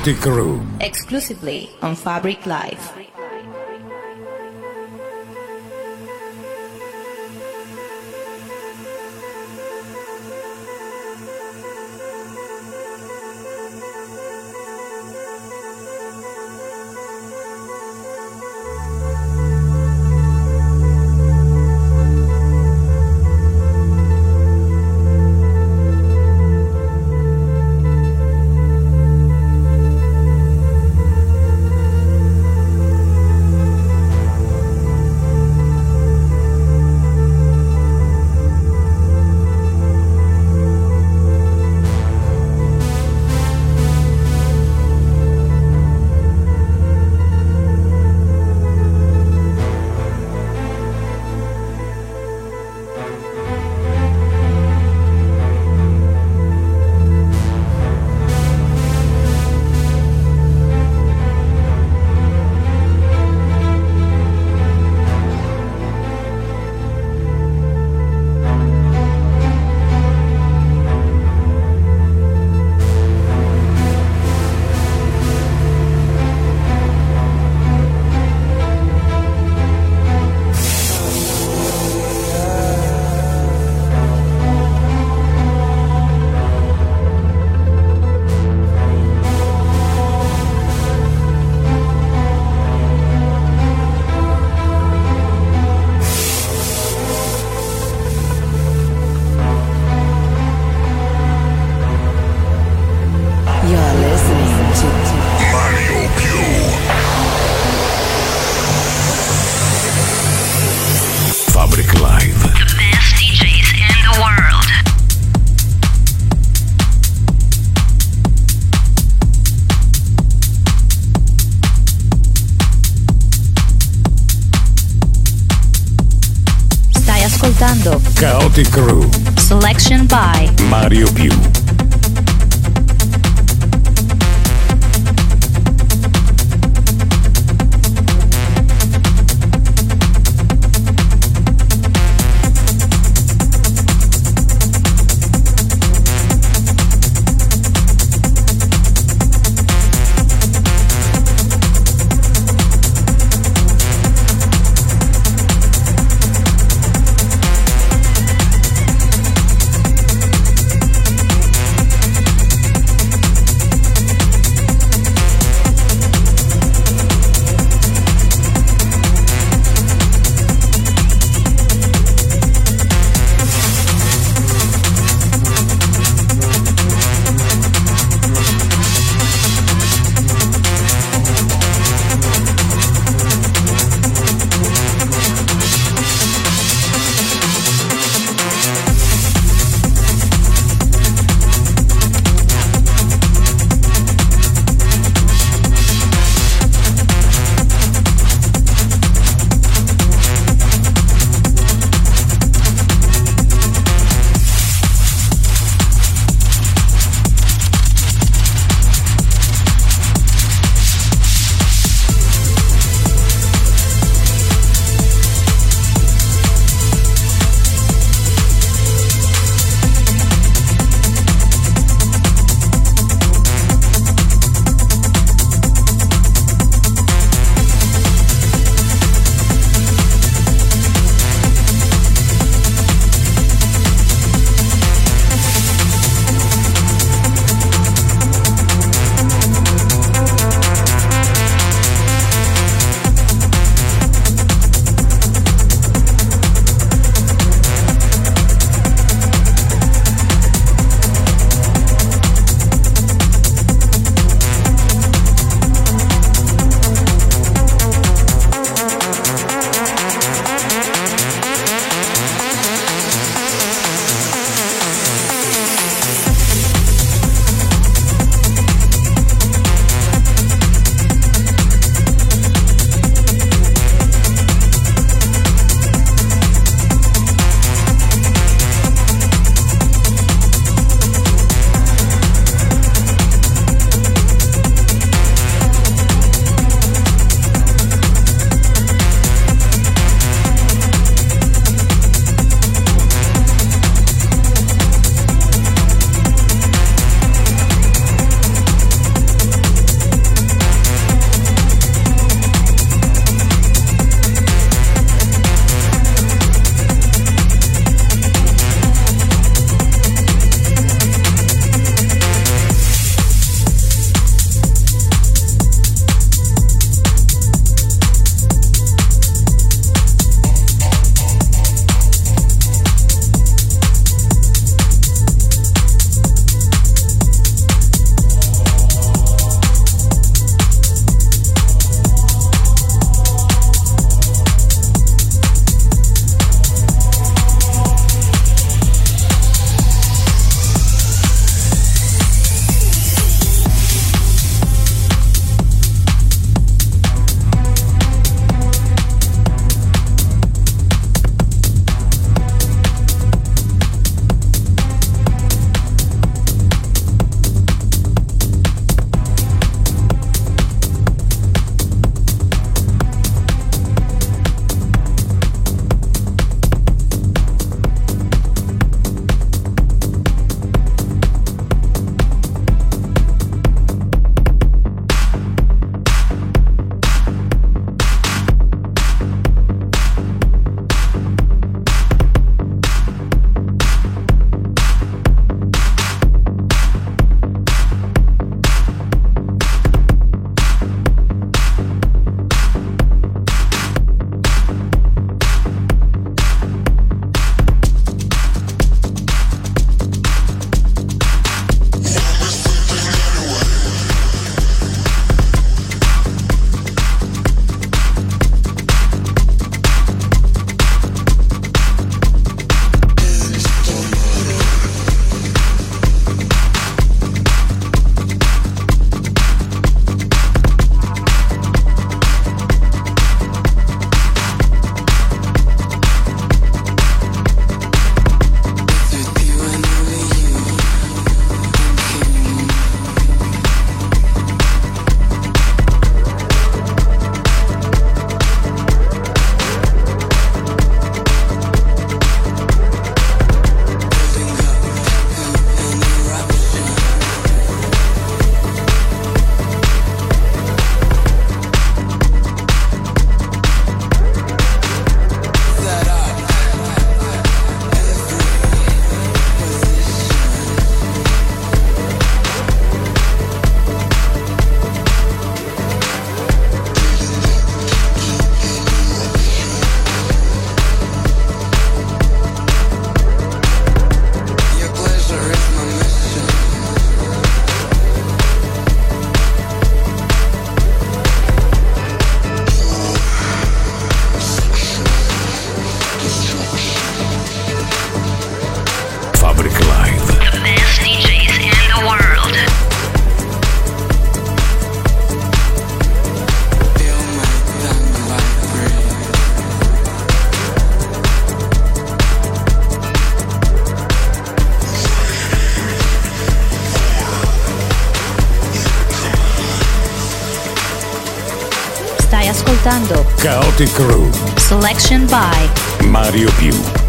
Kaotik Room. Exclusively on Fabric Live. Kaotik Selection by Mario Più.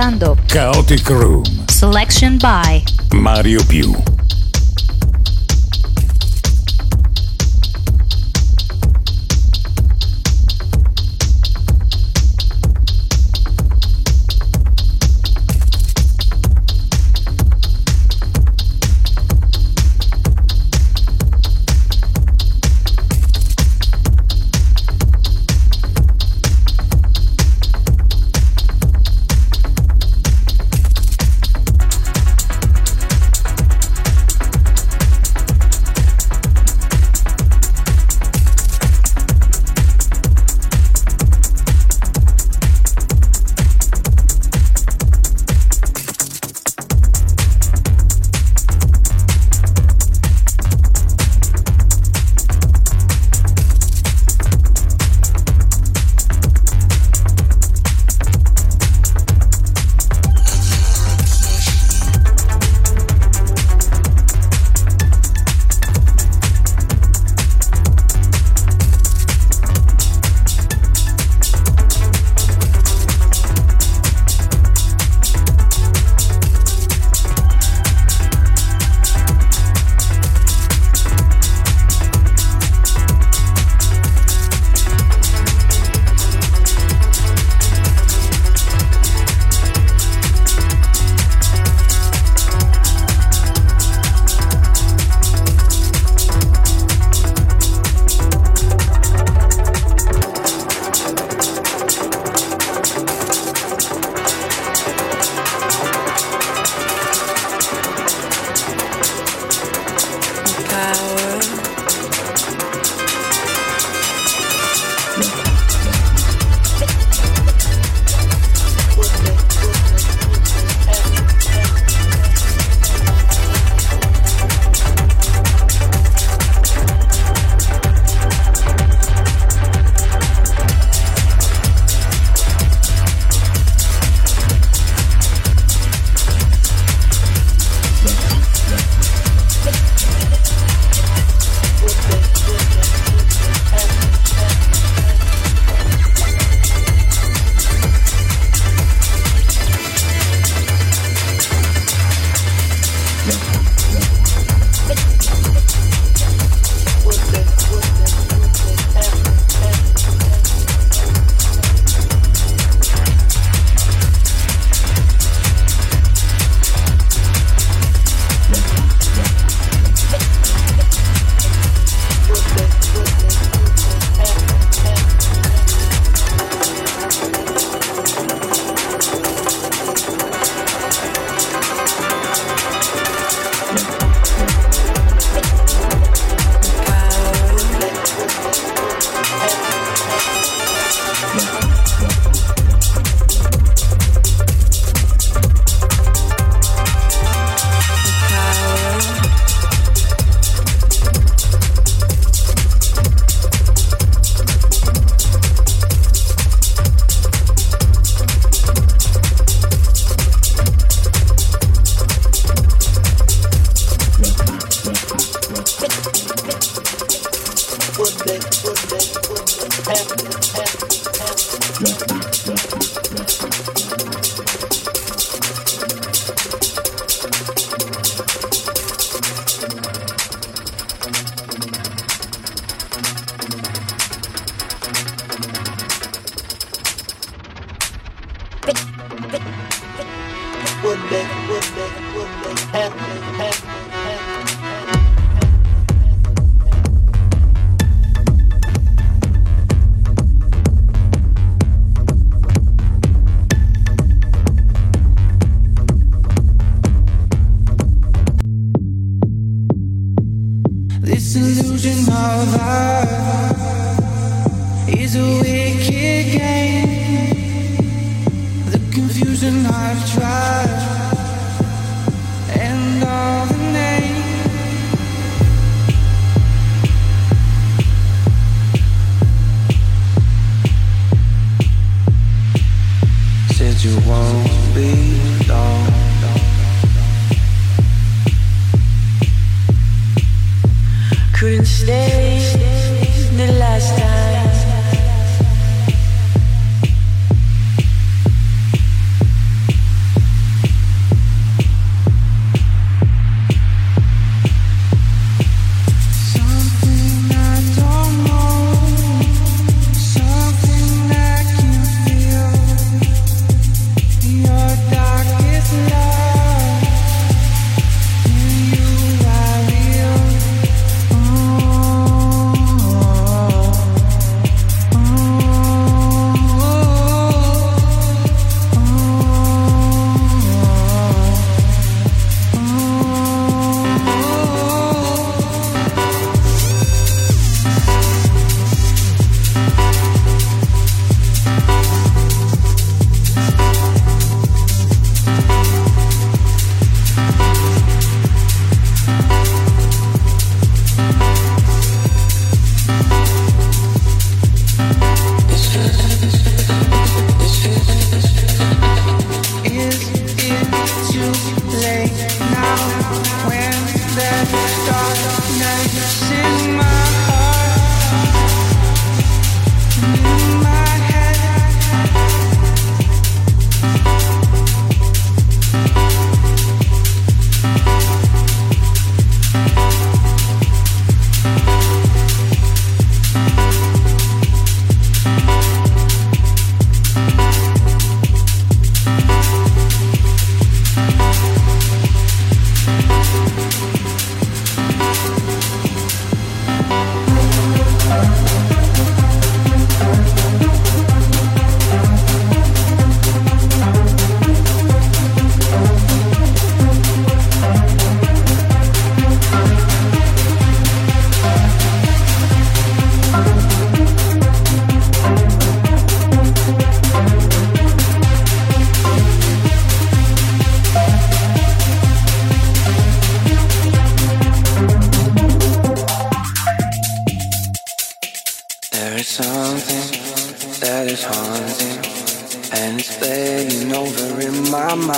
Ascoltando Kaotik Room. Selection by Mario Più.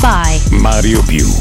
by Mario Più.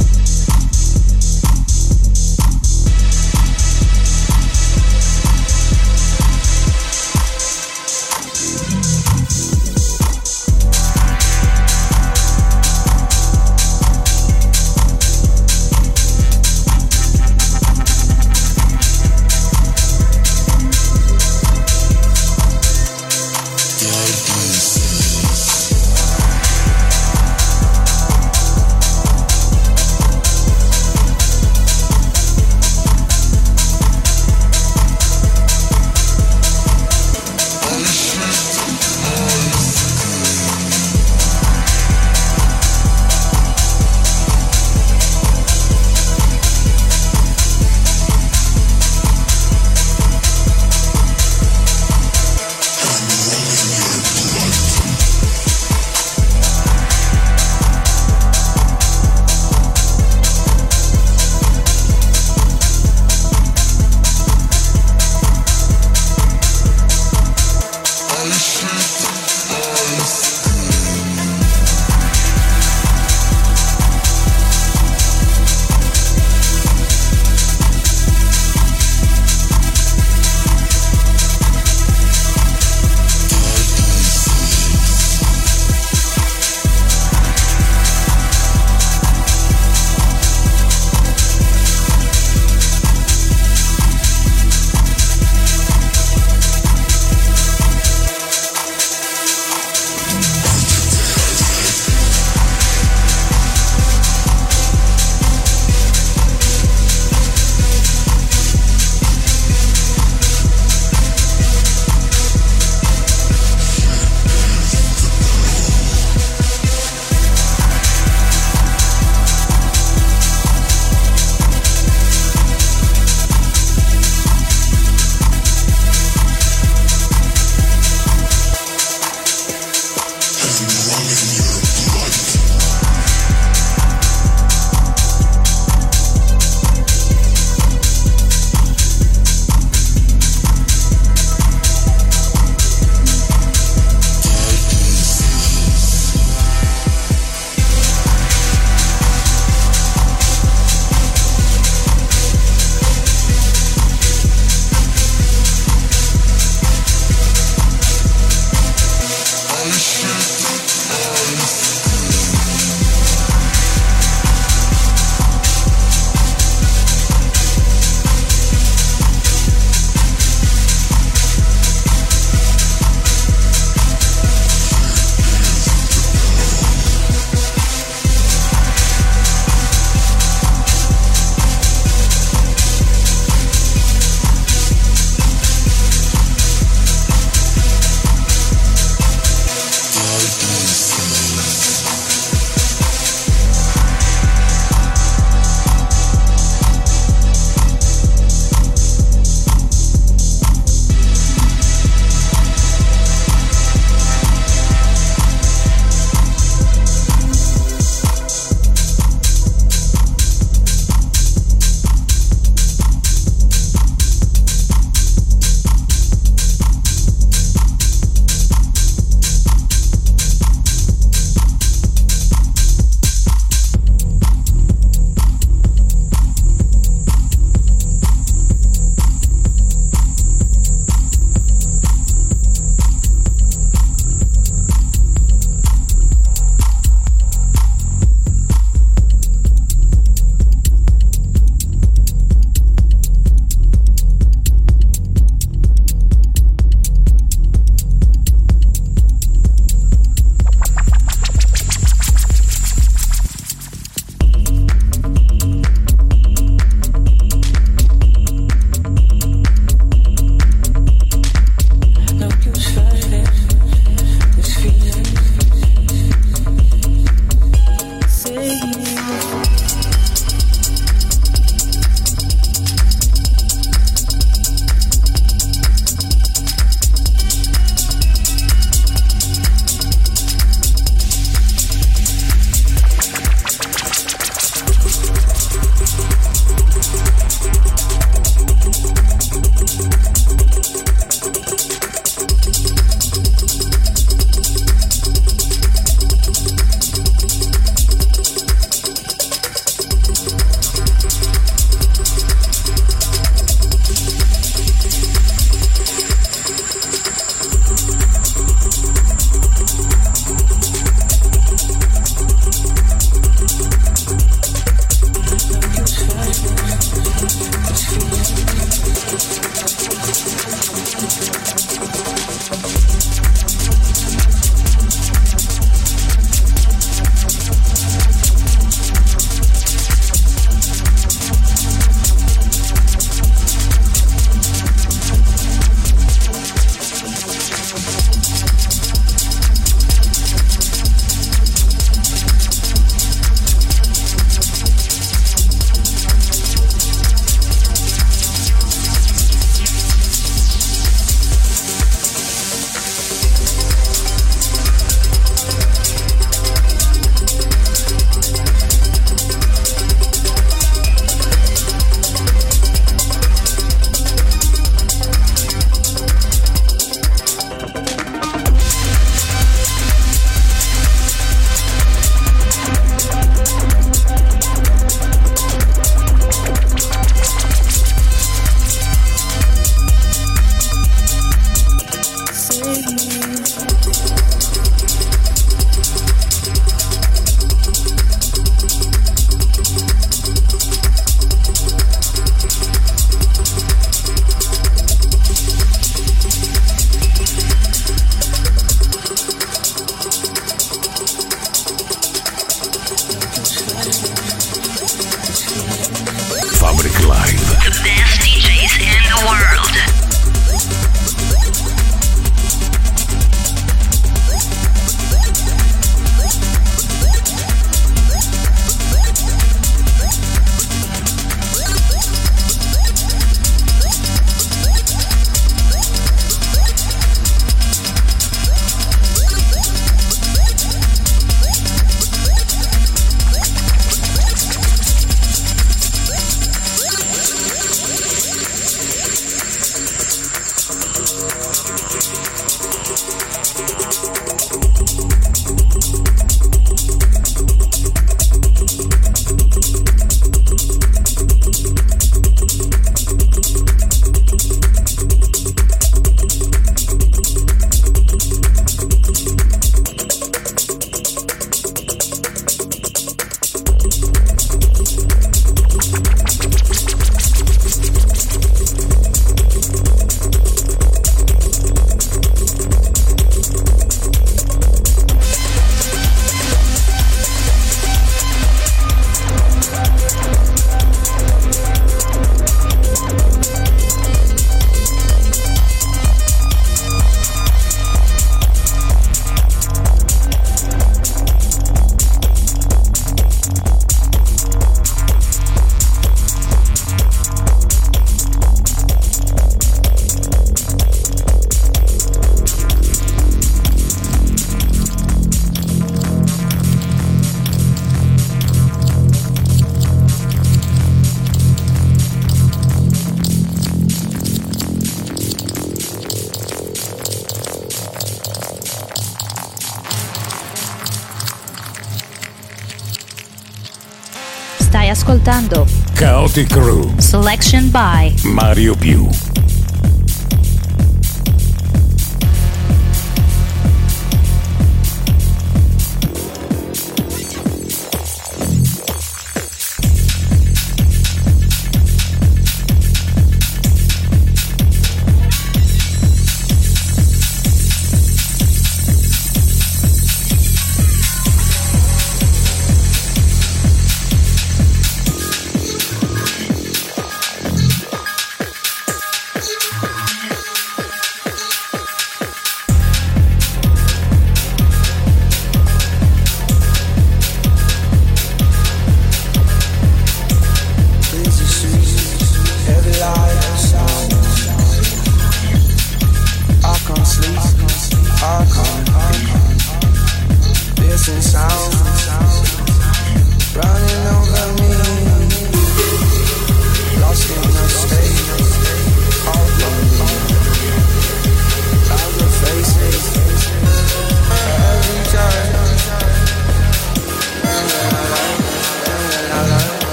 Ascoltando Chaotic Crew. Selection by Mario Più.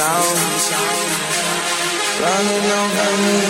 sound. Running over me.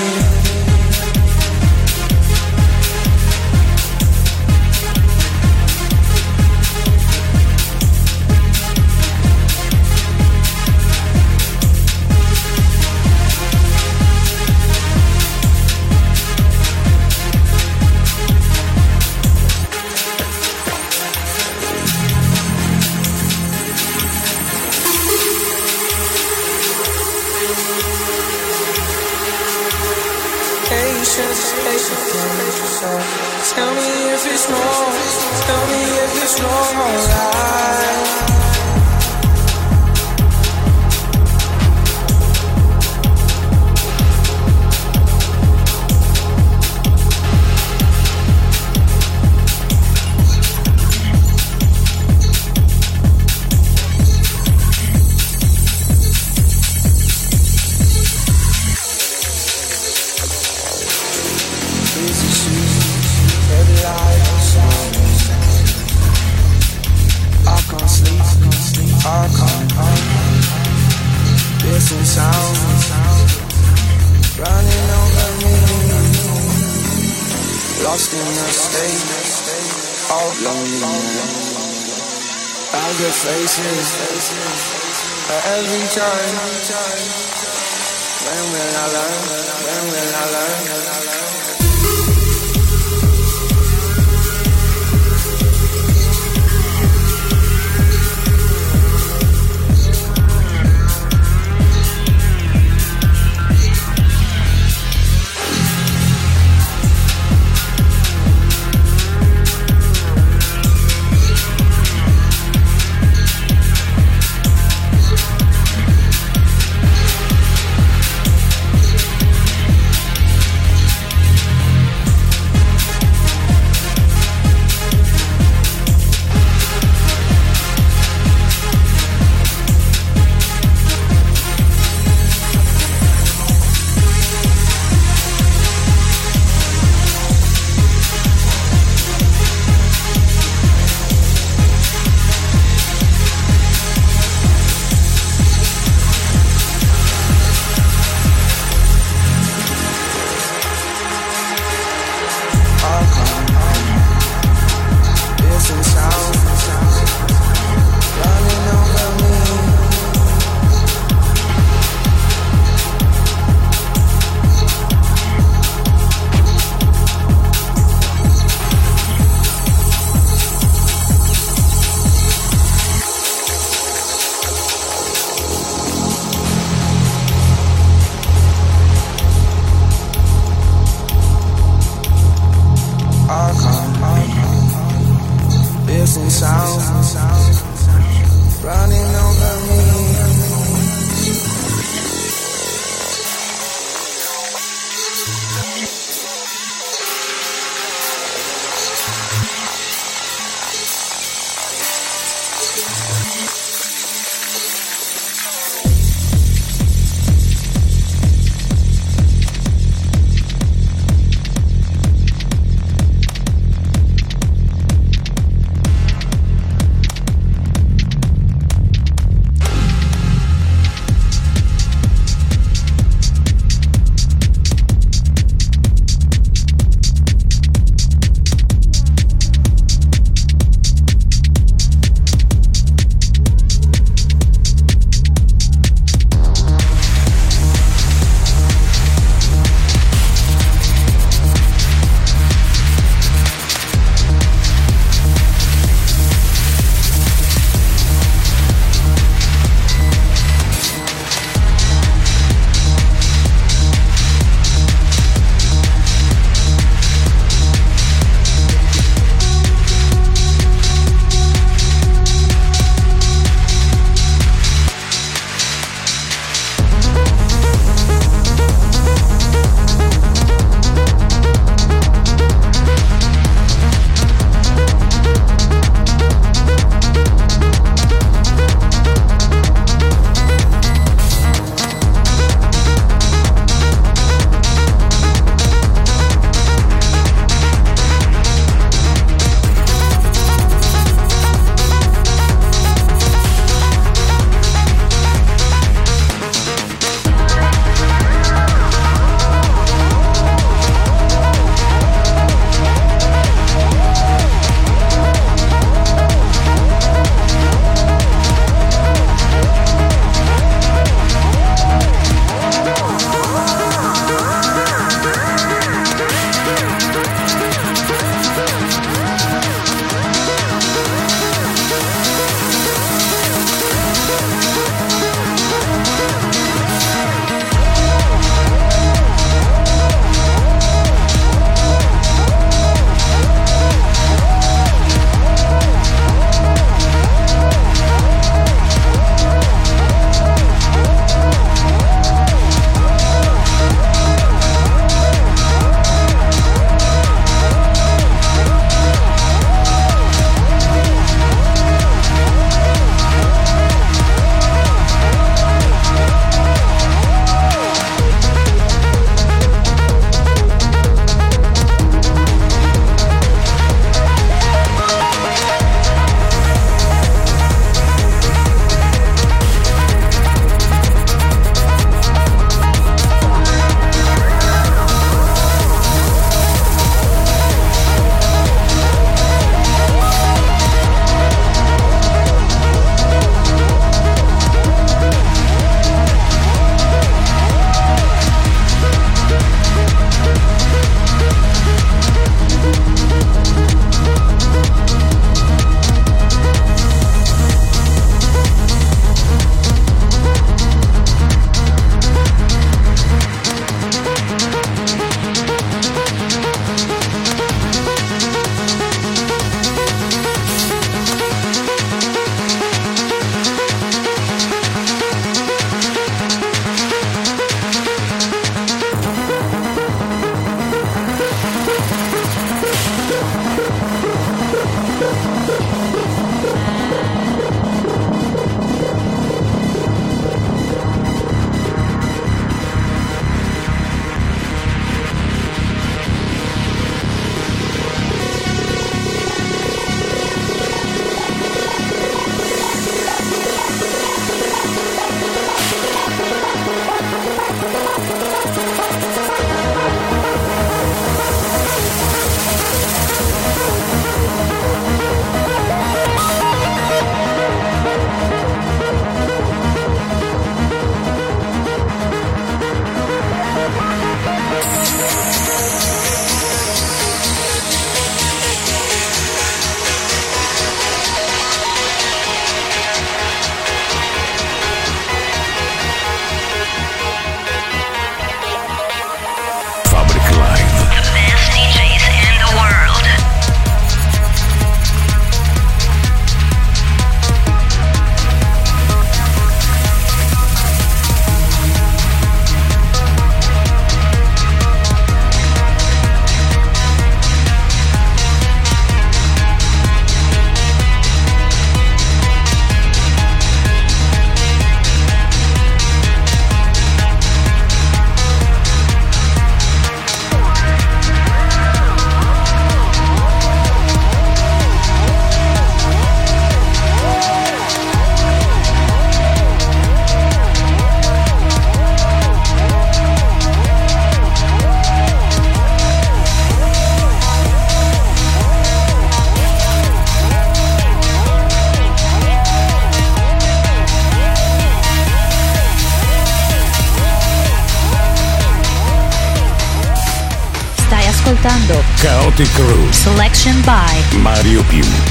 Selection by Mario Più.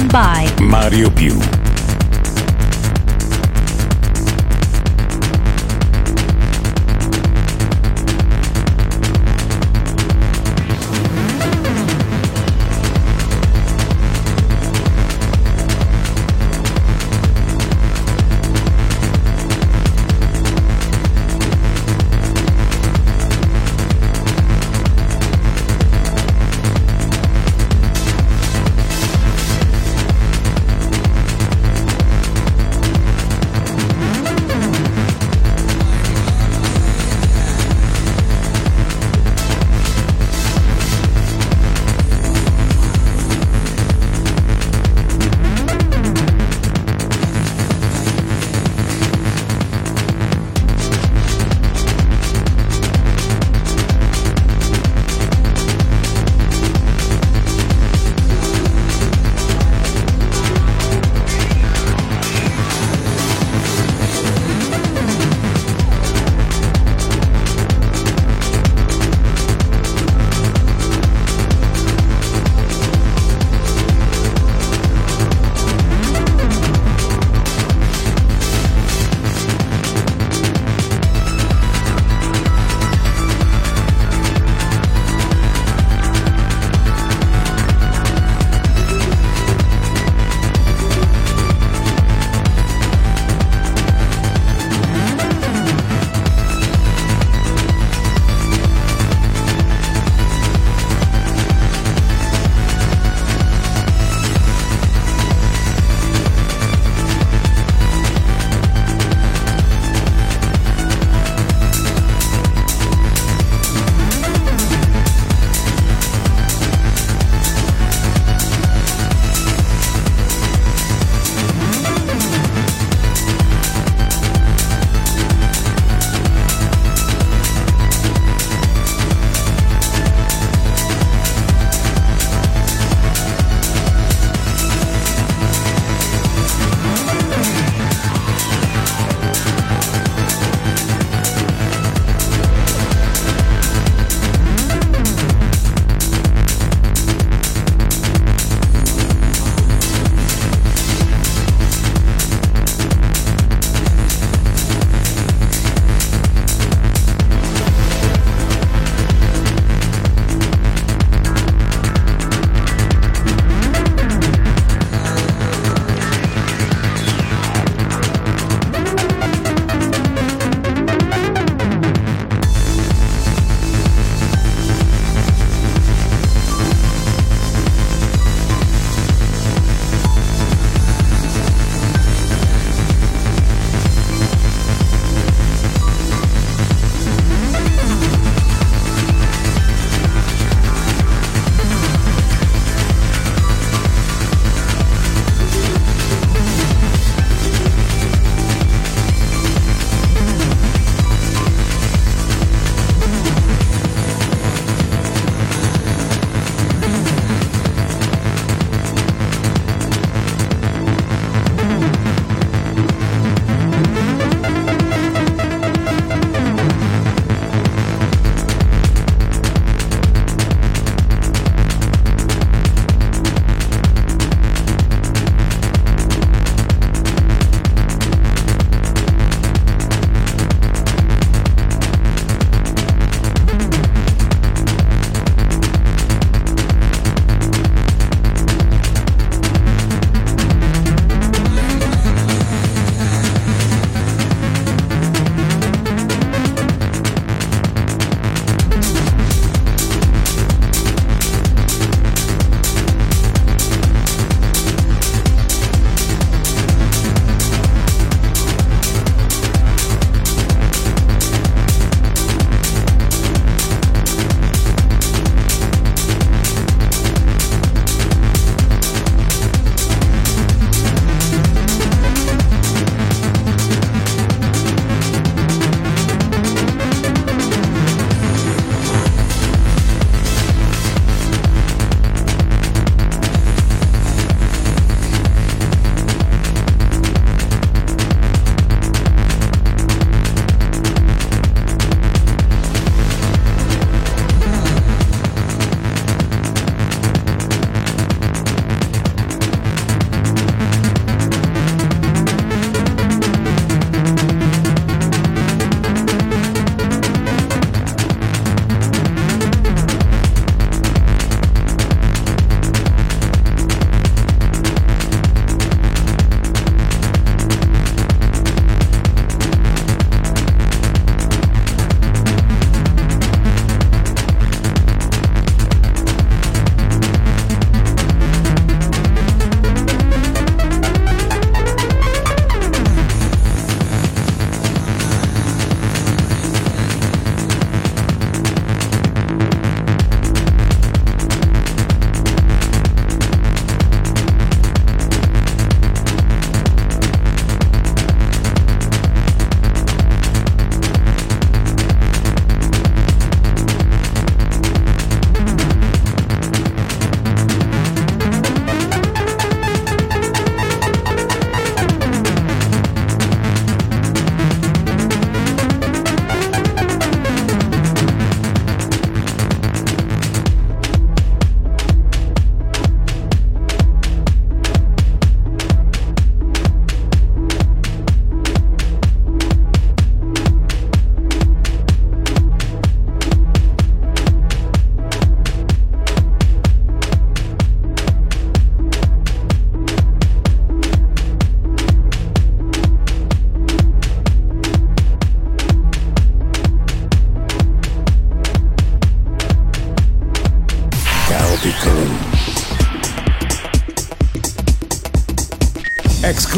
By Mario Più.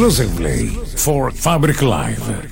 Exclusively for Fabric Live.